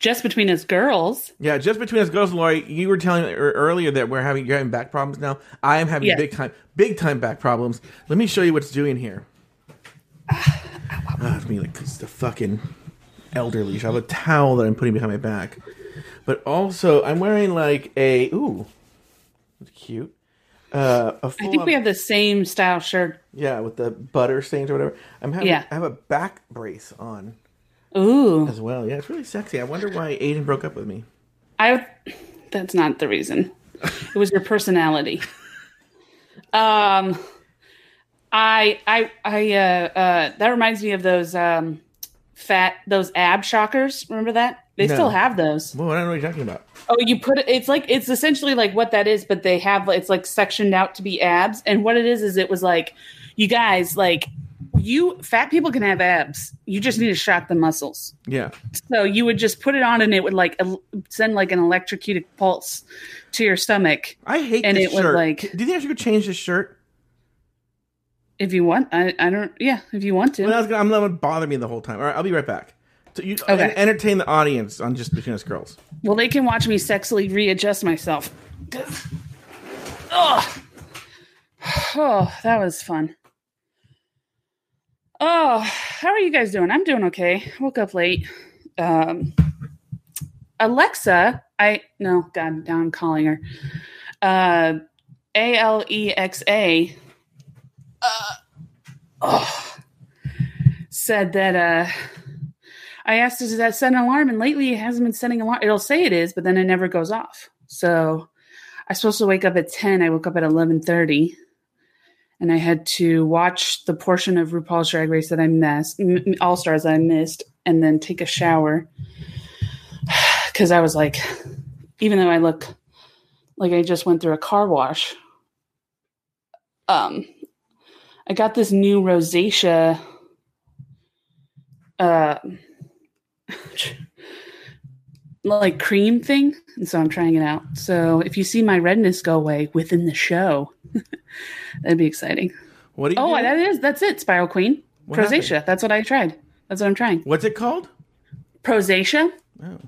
Just between us girls. Yeah, just between us girls, Lauri, you were telling me earlier that we're having you're having back problems now. I am having Yes. big time big time back problems. Let me show you what's doing here. Ah, it's me like it's the fucking elderly. I have a towel that I'm putting behind my back, but also I'm wearing like a ooh, that's cute. Uh, a I think on- we have the same style shirt. yeah with the butter stains or whatever. I'm having Yeah. I have a back brace on Ooh. as well. Yeah, it's really sexy. I wonder why Aiden broke up with me. I that's not the reason. It was your personality. Um I I I uh uh that reminds me of those um fat those ab shockers. Remember that? They No. still have those. Well, I don't know what you're talking about. Oh, you put it it's like it's essentially like what that is, but they have it's like sectioned out to be abs. And what it is is it was like you guys like you fat people can have abs. You just need to shock the muscles. Yeah. So you would just put it on, and it would like el- send like an electrocuted pulse to your stomach. I hate And this it shirt. like- Do you think I should change this shirt? If you want, I, I don't. Yeah, if you want to. Well, I was gonna, I'm not gonna bother me the whole time. All right, I'll be right back. So you Okay. en- entertain the audience on just between us girls. well, they can watch me sexily readjust myself. Oh, oh, that was fun. Oh, how are you guys doing? I'm doing okay. Woke up late. Um, Alexa, I no, God, now I'm calling her. Uh, A L E X A. Uh, oh, said that. Uh, I asked, "Does that set an alarm?" And lately, it hasn't been setting alarm. It'll say it is, but then it never goes off. So, I'm supposed to wake up at ten. I woke up at eleven thirty, and I had to watch the portion of RuPaul's Drag Race that I missed, All Stars I missed, and then take a shower because I was like, even though I look like I just went through a car wash, um, I got this new rosacea. Uh, like cream thing, and so I'm trying it out. So if you see my redness go away within the show, that'd be exciting. What do you? Oh, do? that is that's it, Spiral Queen. What Prosacea. That's what I tried. That's what I'm trying. What's it called? Prosacea. Oh,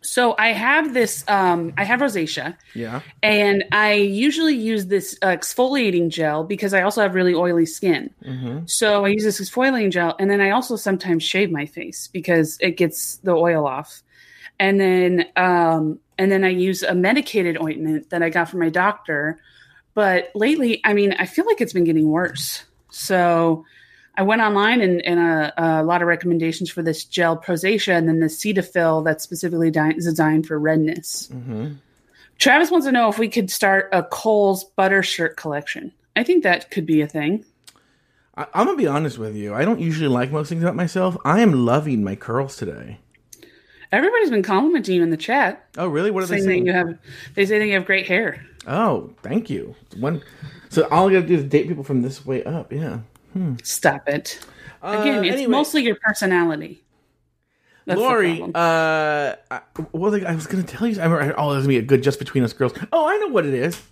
So I have this. Um, I have rosacea, yeah. and I usually use this uh, exfoliating gel because I also have really oily skin. Mm-hmm. So I use this exfoliating gel, and then I also sometimes shave my face because it gets the oil off. And then, um, and then I use a medicated ointment that I got from my doctor. But lately, I mean, I feel like it's been getting worse. So I went online and, and a, a lot of recommendations for this gel Prosacea, and then the Cetaphil that's specifically di- designed for redness. Mm-hmm. Travis wants to know if we could start a Kohl's butter shirt collection. I think that could be a thing. I, I'm gonna be honest with you. I don't usually like most things about myself. I am loving my curls today. Everybody's been complimenting you in the chat, Oh, really? What are they saying that you have. They say that you have great hair. Oh, thank you. One. So all I gotta do is date people from this way up. Yeah. Stop it. Again, Uh, it's anyway, mostly your personality. That's Lauri, uh, I, well, I was gonna tell you. I remember, oh, this is gonna be a good just between us girls. Oh, I know what it is.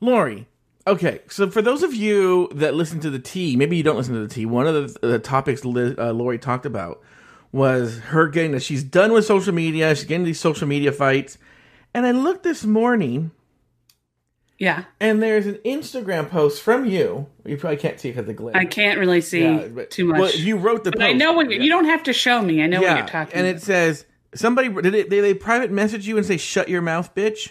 Lauri. Okay, so for those of you that listen to the T, maybe you don't listen to the T. One of the, the topics Liz, uh, Lauri talked about was her getting that she's done with social media. She's getting these social media fights, and I looked this morning, yeah, and there's an Instagram post from you. You probably can't see it because the glare. I can't really see Yeah, but- too much. Well, you wrote the but post. I know what you, Yeah. you don't have to show me. I know what you're talking. and about. it says somebody did they, did they private message you and say shut your mouth, bitch?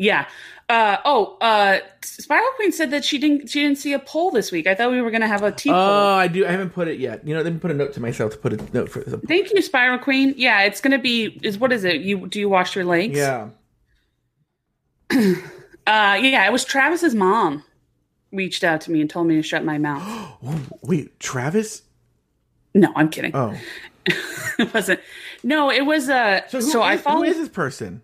Yeah. Uh, oh, uh, Spiral Queen said that she didn't she didn't see a poll this week. I thought we were going to have a T poll. Oh, I do. I haven't put it yet. You know, let me put a note to myself to put a note for. The, Thank you, Spiral Queen. Yeah, it's going to be is what is it? You do you wash your legs? yeah. Uh, yeah, it was Travis's mom reached out to me and told me to shut my mouth. Oh, wait, Travis. no, I'm kidding. Oh, it wasn't. No, it was uh so, so, who I is- follow Who is this person?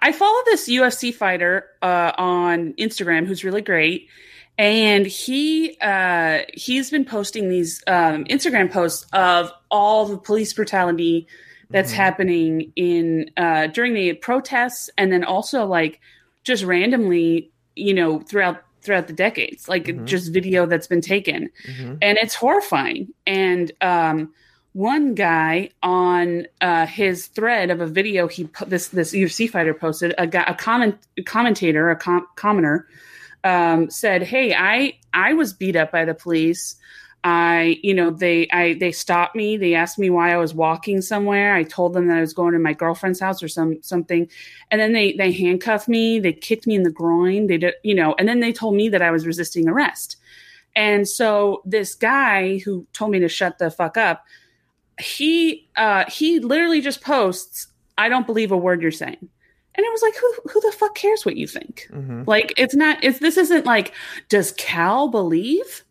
I follow this UFC fighter uh on Instagram who's really great. And he uh he's been posting these um Instagram posts of all the police brutality that's Mhm. happening in uh during the protests and then also like just randomly, you know, throughout throughout the decades, like Mhm. just video that's been taken Mhm. and it's horrifying. And um, one guy on uh, his thread of a video he put this this UFC fighter posted a guy a comment commentator a com- commenter um, said, "Hey, I I was beat up by the police. I, you know, they I they stopped me. They asked me why I was walking somewhere. I told them that I was going to my girlfriend's house or some something, and then they they handcuffed me. They kicked me in the groin. They did, you know, and then they told me that I was resisting arrest. And so this guy who told me to shut the fuck up, he uh he literally just posts, "I don't believe a word you're saying." And it was like, who who the fuck cares what you think? Mhm. Like it's not it's this isn't like does Cal believe?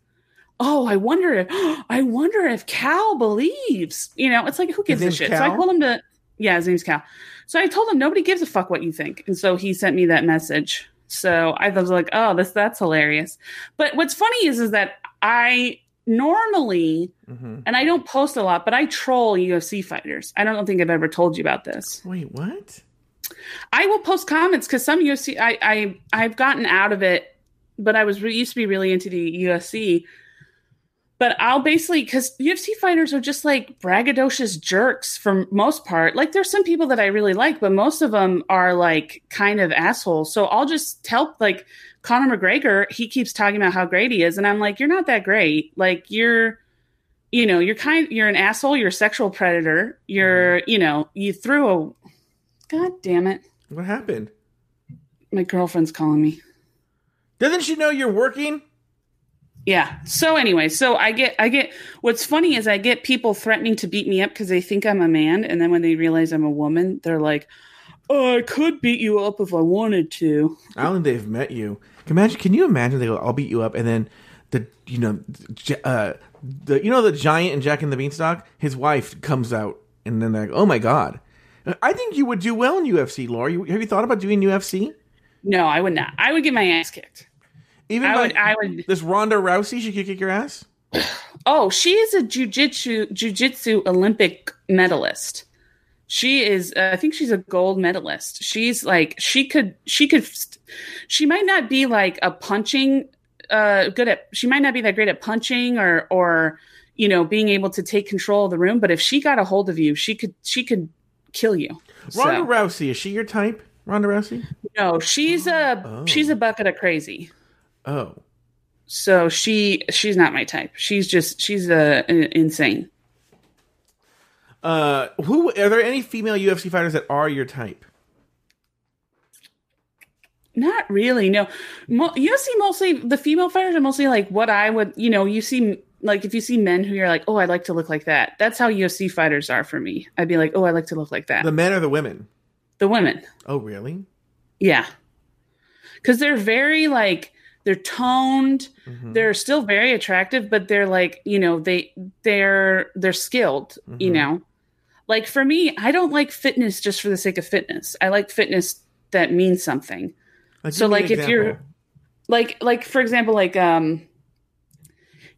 Oh, I wonder if I wonder if Cal believes. You know, it's like who gives a shit? So I told him to yeah, his name's Cal. So I told him nobody gives a fuck what you think. And so he sent me that message. So I was like, oh, this that's hilarious. But what's funny is is that I normally Mhm. and I don't post a lot, but I troll UFC fighters. I don't think I've ever told you about this. Wait, what? I will post comments because some UFC I, I I've gotten out of it, but I was used to be really into the UFC. But I'll basically because UFC fighters are just like braggadocious jerks for most part. Like there's some people that I really like, but most of them are like kind of assholes. So I'll just tell like Conor McGregor, he keeps talking about how great he is, and I'm like, you're not that great. Like you're, you know, you're kind, you're an asshole. You're a sexual predator. You're, mm-hmm. you know, you threw a. God damn it. What happened? My girlfriend's calling me. Doesn't she know you're working? Yeah. So anyway, so I get I get what's funny is I get people threatening to beat me up because they think I'm a man, and then when they realize I'm a woman, they're like, "Oh, I could beat you up if I wanted to." I don't think they've met you. Can imagine? Can you imagine? They go, "I'll beat you up," and then the you know, uh, the you know the giant and Jack and the Beanstalk. His wife comes out, and then they're like, "Oh my god." I think you would do well in UFC, Laura. Have you thought about doing UFC? No, I would not. I would get my ass kicked. Even I by would. I would. this Ronda Rousey, she could kick your ass. Oh, she is a jujitsu jujitsu Olympic medalist. She is. Uh, I think she's a gold medalist. She's like she could. She could. She might not be like a punching. Uh, good at. She might not be that great at punching or or you know being able to take control of the room. But if she got a hold of you, she could. She could kill you. Ronda So, Rousey, is she your type? Ronda Rousey? no, she's a Oh. she's a bucket of crazy. Oh, So she she's not my type. She's just she's uh, insane. uh, who are there any female UFC fighters that are your type? Not really. No, Mo- you see mostly the female fighters are mostly like what I would. You know, you see like if you see men who you're like, oh, I'd like to look like that. That's how UFC fighters are for me. I'd be like, oh, I like to look like that. The The, men or the women? The women, Oh, really? yeah, because they're very like they're toned. Mhm. They're still very attractive, but they're like you know they they're they're skilled. You Mhm. know, like for me, I don't like fitness just for the sake of fitness. I like fitness that means something. Like, So, give me an like, if you're- like like for example like um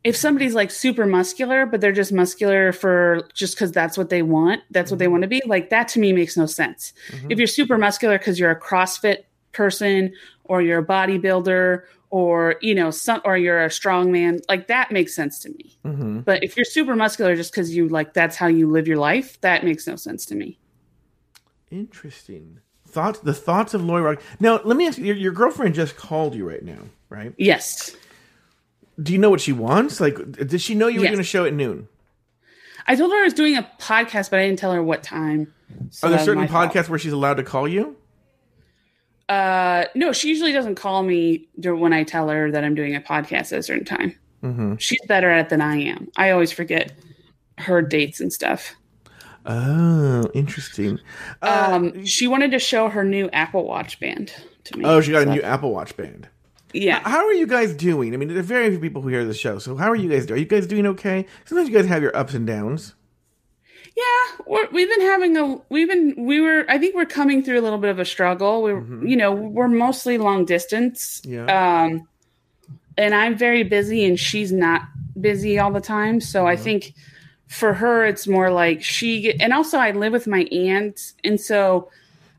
if somebody's like super muscular but they're just muscular for just because that's what they want that's what they want to be like that to me makes no sense Mhm. if you're super muscular because you're a crossfit person or you're a bodybuilder or you know some or you're a strong man like that makes sense to me Mhm. but if you're super muscular just because you like that's how you live your life that makes no sense to me Interesting. Thoughts. The thoughts of Lori Rock. Now, let me ask you. Your, your girlfriend just called you right now, right? yes Do you know what she wants? Like, did she know you were going to show at noon? i told her i was doing a podcast but i didn't tell her what time So Are there certain my fault. podcasts where she's allowed to call you? Uh, no, she usually doesn't call me when I tell her that I'm doing a podcast at a certain time. Mm-hmm. She's better at it than I am. I always forget her dates and stuff. Oh, interesting. Uh, Um, she wanted to show her new Apple Watch band to me. oh, she got a new Apple Watch band. Yeah, How are you guys doing? I mean, there are very few people who hear the show. So, how are you guys doing? Are you guys doing okay? Sometimes you guys have your ups and downs. Yeah. We're, we've been having a. We've been. We were. I think we're coming through a little bit of a struggle. We're. Mhm. You know, we're mostly long distance. Yeah. Um, and I'm very busy, and she's not busy all the time. So I think for her, it's more like she. And also, I live with my aunt, and so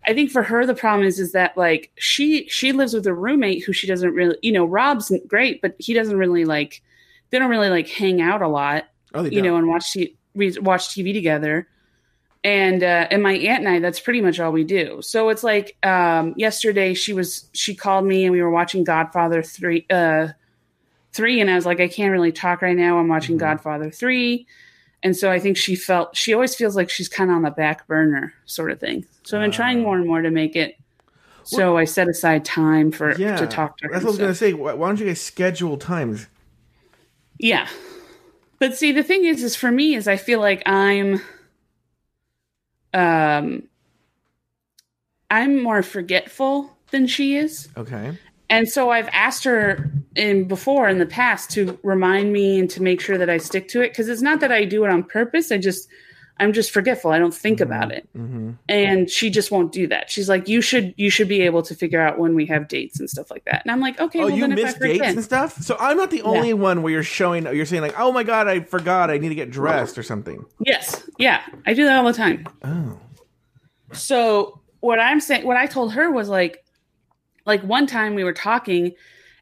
I think for her, the problem is is that like she she lives with a roommate who she doesn't really. You know, Rob's great, but he doesn't really like. They don't really like hang out a lot oh, they you know, and watch t- we watch TV together. And uh, and my aunt and I, that's pretty much all we do. So it's like um, yesterday, she was she called me and we were watching Godfather three, uh, three, and I was like, I can't really talk right now. I'm watching Godfather three, and so I think she felt she always feels like she's kind of on the back burner, sort of thing. So I've been trying more and more to make it. So I set aside time for Yeah, to talk to her. That's what I was gonna say. Why, why don't you guys schedule times? Yeah. But see, the thing is, is for me, is I feel like I'm, um, I'm more forgetful than she is. Okay. And so I've asked her in before in the past to remind me and to make sure that I stick to it. Cause it's not that I do it on purpose. I just, I'm just forgetful. I don't think about it. Mm-hmm. And she just won't do that. She's like, you should, you should be able to figure out when we have dates and stuff like that. And I'm like, okay, Oh, well you then if I miss dates and stuff. So I'm not the only one where you're showing. You're saying like, "Oh my god, I forgot. I need to get dressed or something." yes, yeah, I do that all the time. Oh. So what I'm saying, what I told her was like, like one time we were talking,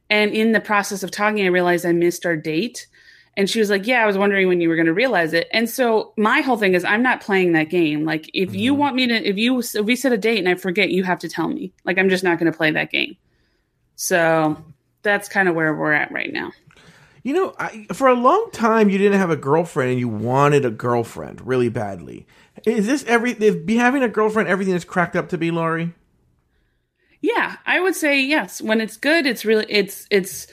and in the process of talking, I realized I missed our date, and she was like, "Yeah, I was wondering when you were going to realize it." And so my whole thing is, I'm not playing that game. Like, if you mm-hmm. want me to, if you if we set a date and I forget, you have to tell me. Like, I'm just not going to play that game. So that's kind of where we're at right now. You know, I, for a long time, you didn't have a girlfriend, and you wanted a girlfriend really badly. Is this every? Is be having a girlfriend everything that's cracked up to be, Lauri? Yeah, I would say yes. When it's good, it's really it's it's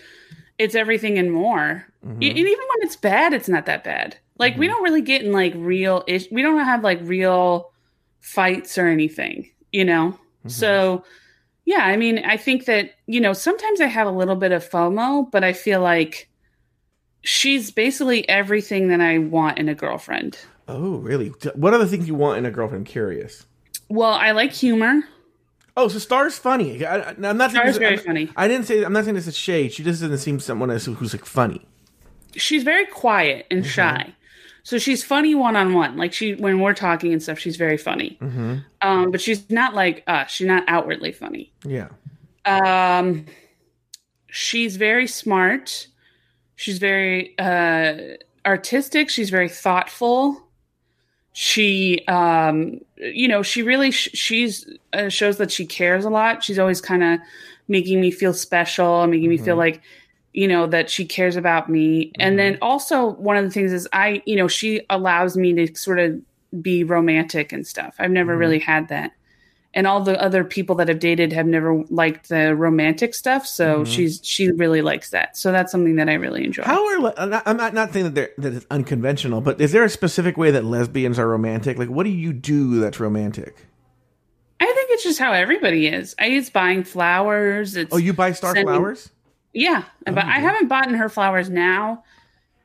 it's everything and more. Mm-hmm. E- And even when it's bad, it's not that bad. Like we mm-hmm. don't really get in like real ish. We don't have like real fights or anything, you know. Mm-hmm. So yeah, I mean, I think that you know sometimes I have a little bit of FOMO, but I feel like she's basically everything that I want in a girlfriend. Oh, really? What are the things you want in a girlfriend? I'm curious. Well, I like humor. Oh, so Star's funny. I, I'm not. Star's very I'm- funny. I didn't say. I'm not saying this is shade. She just doesn't seem someone who's, who's like funny. she's very quiet and shy. So she's funny one on one. Like she when we're talking and stuff, she's very funny. Um, but she's not like us. She's not outwardly funny. Yeah. Um, she's very smart. She's very uh, artistic. She's very thoughtful. She, um, you know, she really sh- she's uh, shows that she cares a lot. She's always kind of making me feel special, making me feel like, you know, that she cares about me. And then also one of the things is I, you know, she allows me to sort of be romantic and stuff. I've never really had that and all the other people that have dated have never liked the romantic stuff. So mm-hmm. she's she really likes that. So that's something that i really enjoy. How are I'm not, I'm not saying that they're, that it's unconventional, but is there a specific way that lesbians are romantic? Like, what do you do that's romantic? i think it's just how everybody is. I it's buying flowers. It's Oh, you buy star Sending- flowers? yeah but oh, i haven't bought her flowers now.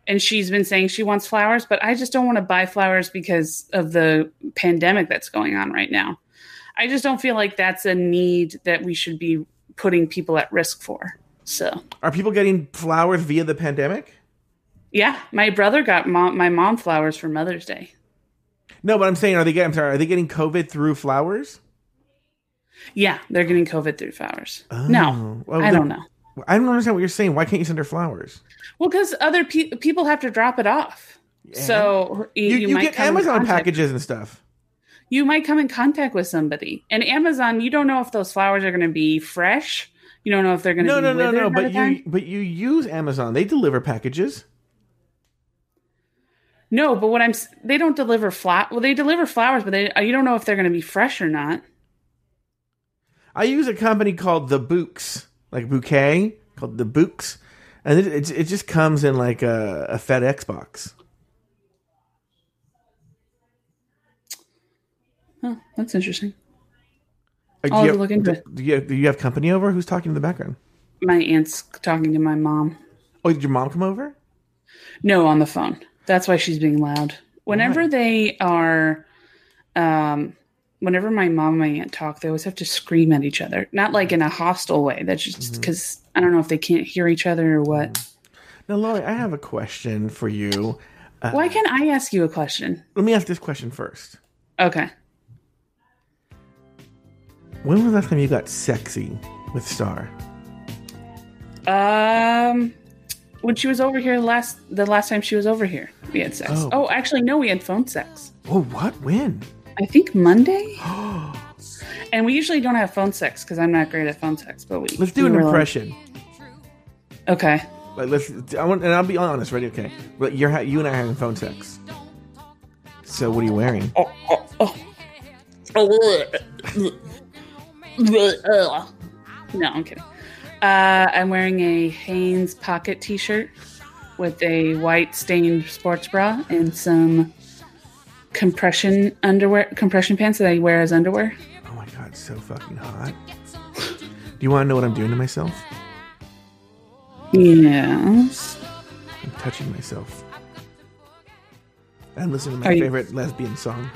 And she's been saying she wants flowers but i just don't want to buy flowers because of the pandemic that's going on right now i just don't feel like that's a need that we should be putting people at risk for so Are people getting flowers via the pandemic? Yeah, my brother got mom, my mom flowers for Mother's Day. No, but I'm saying, are they getting? I'm sorry, are they getting COVID through flowers? Yeah, they're getting COVID through flowers. Oh, no, well, I don't know. I don't understand what you're saying. Why can't you send her flowers? Well, because other pe- people have to drop it off. So you, You, you you, might get Amazon packages and stuff. You might come in contact with somebody, and Amazon. You don't know if those flowers are going to be fresh. You don't know if they're going to No, be no, no, no. But you, time. but you use Amazon. They deliver packages. No, but what I'm they don't deliver flat. Well, they deliver flowers, but they uh, you don't know if they're going to be fresh or not. I use a company called the Bouqs, like bouquet, called the Bouqs, and it it, it just comes in like a, a FedEx box. Oh, that's interesting. Uh, like, I'll you have to have, look into do, it. do you have, do you have company over? Who's talking in the background? My aunt's talking to my mom. Oh, did your mom come over? No, on the phone. That's why she's being loud. Whenever they are, um, whenever my mom and my aunt talk, they always have to scream at each other. Not like in a hostile way. That's just mm-hmm. because I don't know if they can't hear each other or what. Mm-hmm. Now, Lauri, I have a question for you. Uh, why can't I ask you a question? Let me ask this question first. Okay. When was the last time you got sexy with Star? Um, when she was over here last the last time she was over here. We had sex. Oh. Oh, actually no, we had phone sex. Oh, what? When? I think Monday. and we usually don't have phone sex because I'm not great at phone sex, but we Let's do we an like- impression. okay. Like, let's. I want, and I'll be honest, right? Okay, but you're you and I are having phone sex. So what are you wearing? Oh, oh, oh. No, I'm kidding. Uh, I'm wearing a Hanes pocket T-shirt with a white stained sports bra and some compression underwear, compression pants that I wear as underwear. Oh my god, so fucking hot. Do you want to know what I'm doing to myself? Yes. I'm touching myself. I'm listening to Are my you- favorite lesbian song.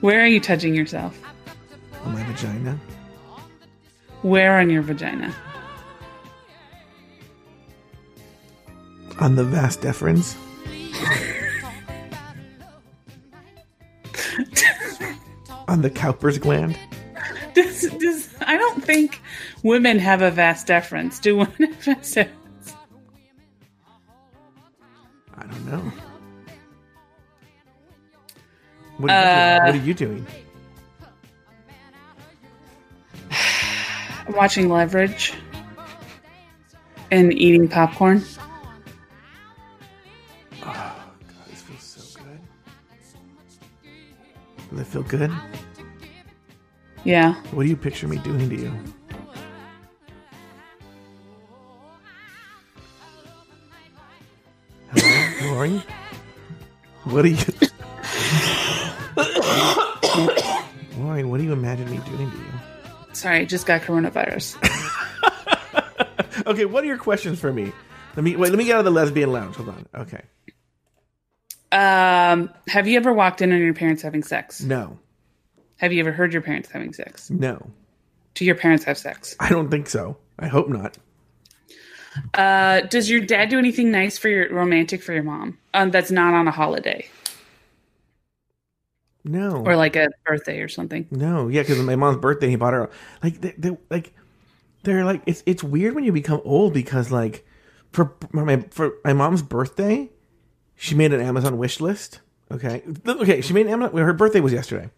Where are you touching yourself? on my vagina. Where on your vagina? On the vas deferens. on the Cowper's gland. Does, does, I don't think women have a vas deferens. Do women have vas deferens? What are, you doing? Uh, what are you doing? I'm watching Leverage and eating popcorn. Oh, God, this feels so good. Does it feel good? Yeah. What do you picture me doing to you? Hello, Lauri? What are you? Lauri, what do you imagine me doing to you? Sorry, just got coronavirus. Okay, what are your questions for me? Let me wait. Let me get out of the lesbian lounge. Hold on. Okay. um, have you ever walked in on your parents having sex? No. Have you ever heard your parents having sex? No. Do your parents have sex? I don't think so. I hope not. Uh, does your dad do anything nice for your romantic for your mom? Um, that's not on a holiday No. or like a birthday or something. No, yeah, because my mom's birthday, he bought her like they, they like they're like it's it's weird when you become old because like for my for my mom's birthday, she made an Amazon wish list. Okay, okay, she made an Amazon. Her birthday was yesterday.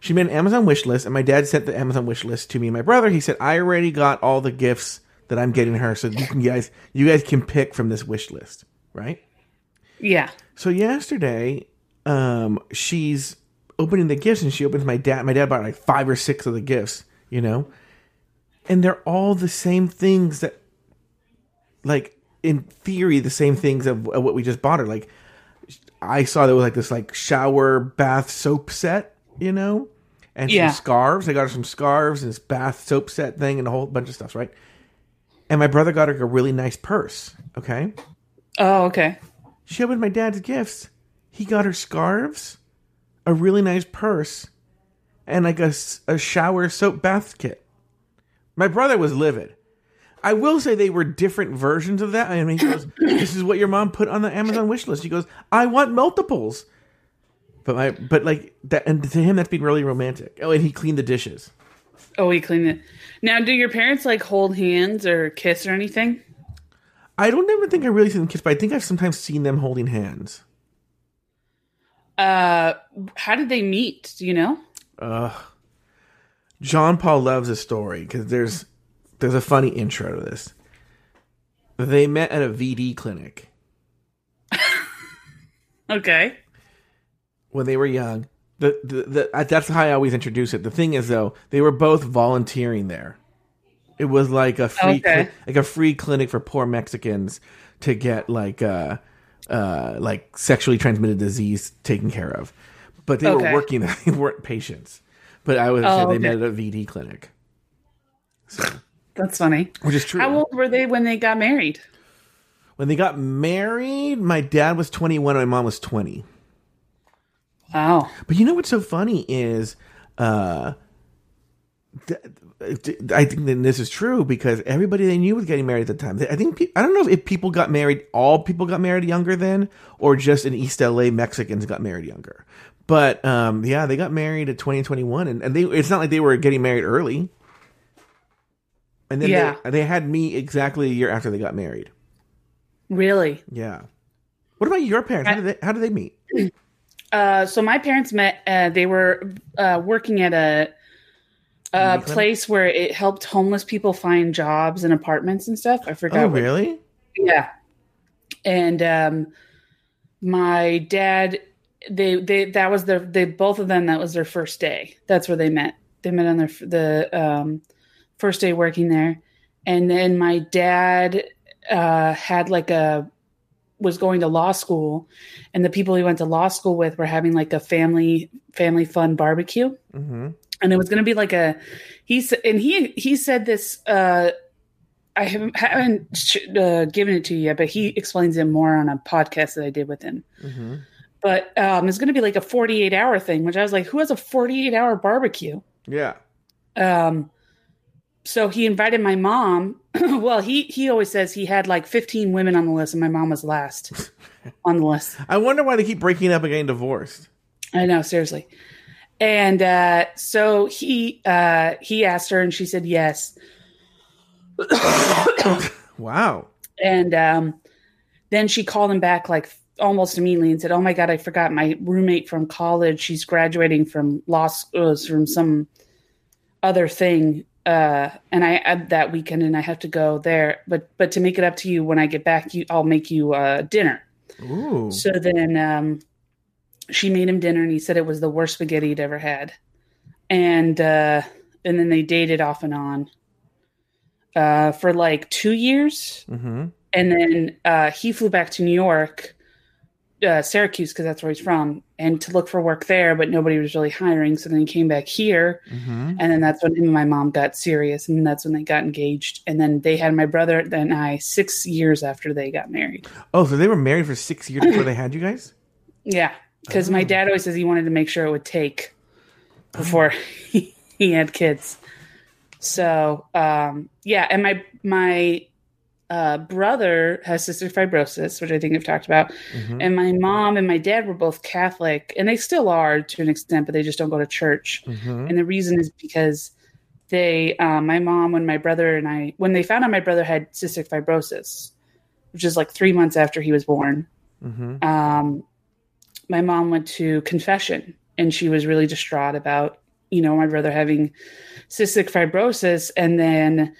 She made an Amazon wish list, and my dad sent the Amazon wish list to me and my brother. He said, "I already got all the gifts that I'm getting her, so you can guys you guys can pick from this wish list, right?" Yeah. So yesterday, um, she's opening the gifts, and she opens my dad. My dad bought like five or six of the gifts, you know, and they're all the same things that, like in theory, the same things of, of what we just bought her. Like, I saw there was like this like shower bath soap set, you know, and Yeah. some scarves. I got her some scarves and this bath soap set thing and a whole bunch of stuff, right? And my brother got her a really nice purse. Okay. Oh, okay. She opened my dad's gifts. He got her scarves, a really nice purse, and like a, a shower soap bath kit. My brother was livid. I will say they were different versions of that. I mean, he goes, "This is what your mom put on the Amazon wish list." He goes, "I want multiples." But my, but like that, and to him, that's been really romantic. Oh, and he cleaned the dishes. Oh, he cleaned it. Now, do your parents like hold hands or kiss or anything? I don't ever think I really seen them kiss, but I think I've sometimes seen them holding hands. Uh, how did they meet? Do you know? Uh, John Paul loves a story because there's there's a funny intro to this. They met at a VD clinic Okay. when they were young. The, the, the that's how I always introduce it. The thing is though, they were both volunteering there. It was like a free Okay. cli- like a free clinic for poor Mexicans to get like uh uh like sexually transmitted disease taken care of. But they Okay. were working there. They weren't patients. But I would say Oh, they okay. met at a VD clinic. So, That's funny. which is true. How old were they when they got married? When they got married, my dad was 21 and my mom was 20. Wow. But you know what's so funny is uh th- th- I think that this is true because everybody they knew was getting married at the time. I think I don't know if people got married, all people got married younger then, or just in East LA Mexicans got married younger. But um, yeah, they got married at twenty twenty one, and 21, and, and they, it's not like they were getting married early. and then Yeah. they, they had me exactly a year after they got married. Really? Yeah. What about your parents? How did they, how did they meet? Uh, so my parents met. Uh, they were uh, working at a a place where it helped homeless people find jobs and apartments and stuff. I forgot. Oh, what- really? Yeah. And um, my dad, they they that was their they both of them that was their first day. That's where they met. They met on their the um, first day working there, and then my dad uh, had like a was going to law school, and the people he went to law school with were having like a family family fun barbecue Mm-hmm. And it was going to be like a he said and he he said this uh i haven't, haven't sh- uh, given it to you yet but he explains it more on a podcast that i did with him Mm-hmm. but um it's going to be like a 48 hour thing which i was like who has a 48 hour barbecue Yeah. um so he invited my mom well he he always says he had like 15 women on the list and my mom was last on the list I wonder why they keep breaking up and getting divorced. I know, seriously. And uh, so he uh, he asked her, and she said yes. Wow. And um, then she called him back like almost immediately and said, "Oh my god, I forgot my roommate from college. She's graduating from law school from some other thing, uh, and I uh, that weekend, and I have to go there. But but to make it up to you when I get back, you I'll make you uh, dinner." Ooh. So then um, she made him dinner, and he said it was the worst spaghetti he'd ever had. And uh, and then they dated off and on uh, for like two years, Mm-hmm. and then uh, he flew back to New York, uh, Syracuse, because that's where he's from, and to look for work there, but nobody was really hiring. So then he came back here, Mm-hmm. and then that's when him and my mom got serious, and that's when they got engaged. And then they had my brother and I six years after they got married. Oh, so they were married for six years before they had you guys? Yeah, because my Oh. dad always says he wanted to make sure it would take before he, he had kids. So um, yeah, and my my uh, brother has cystic fibrosis, which I think I've talked about, Mhm. and my mom and my dad were both Catholic, and they still are to an extent, but they just don't go to church. Mhm. And the reason is because they, um, my mom, when my brother and I, when they found out my brother had cystic fibrosis, which is like three months after he was born, Mhm. um, my mom went to confession and she was really distraught about you know my brother having cystic fibrosis and then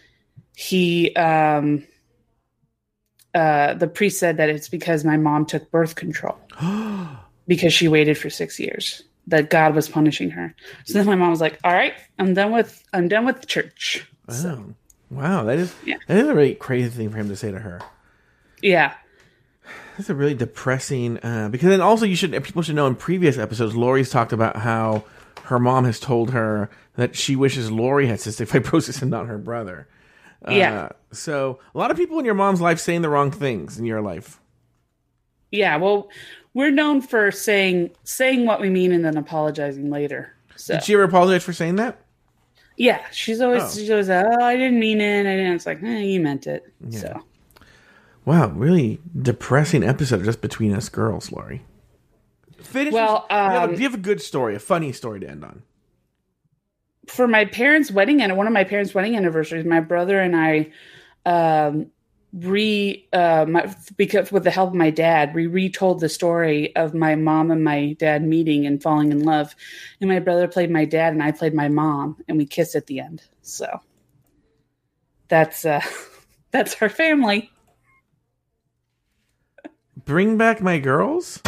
he um uh the priest said that it's because my mom took birth control because she waited for six years that god was punishing her so then my mom was like all right i'm done with i'm done with the church so, Oh. Wow, that is Yeah. that is a really crazy thing for him to say to her. yeah That's a really depressing. Uh, because then also you should people should know in previous episodes, Lauri's talked about how her mom has told her that she wishes Lauri had cystic fibrosis and not her brother. Uh, Yeah. So a lot of people in your mom's life saying the wrong things in your life. yeah well we're known for saying saying what we mean and then apologizing later so Did she ever apologize for saying that? Yeah, she's always Oh. she's always oh I didn't mean it. I didn't. It's like eh, you meant it. So Wow, really depressing episode just between us girls, Lauri. Finish. Well, do, you have a, um, you have a good story, a funny story to end on? for my parents' wedding and one of my parents' wedding anniversaries, my brother and I um re uh my, because with the help of my dad we retold the story of my mom and my dad meeting and falling in love and my brother played my dad and i played my mom and we kissed at the end so that's uh that's our family Bring back my girls.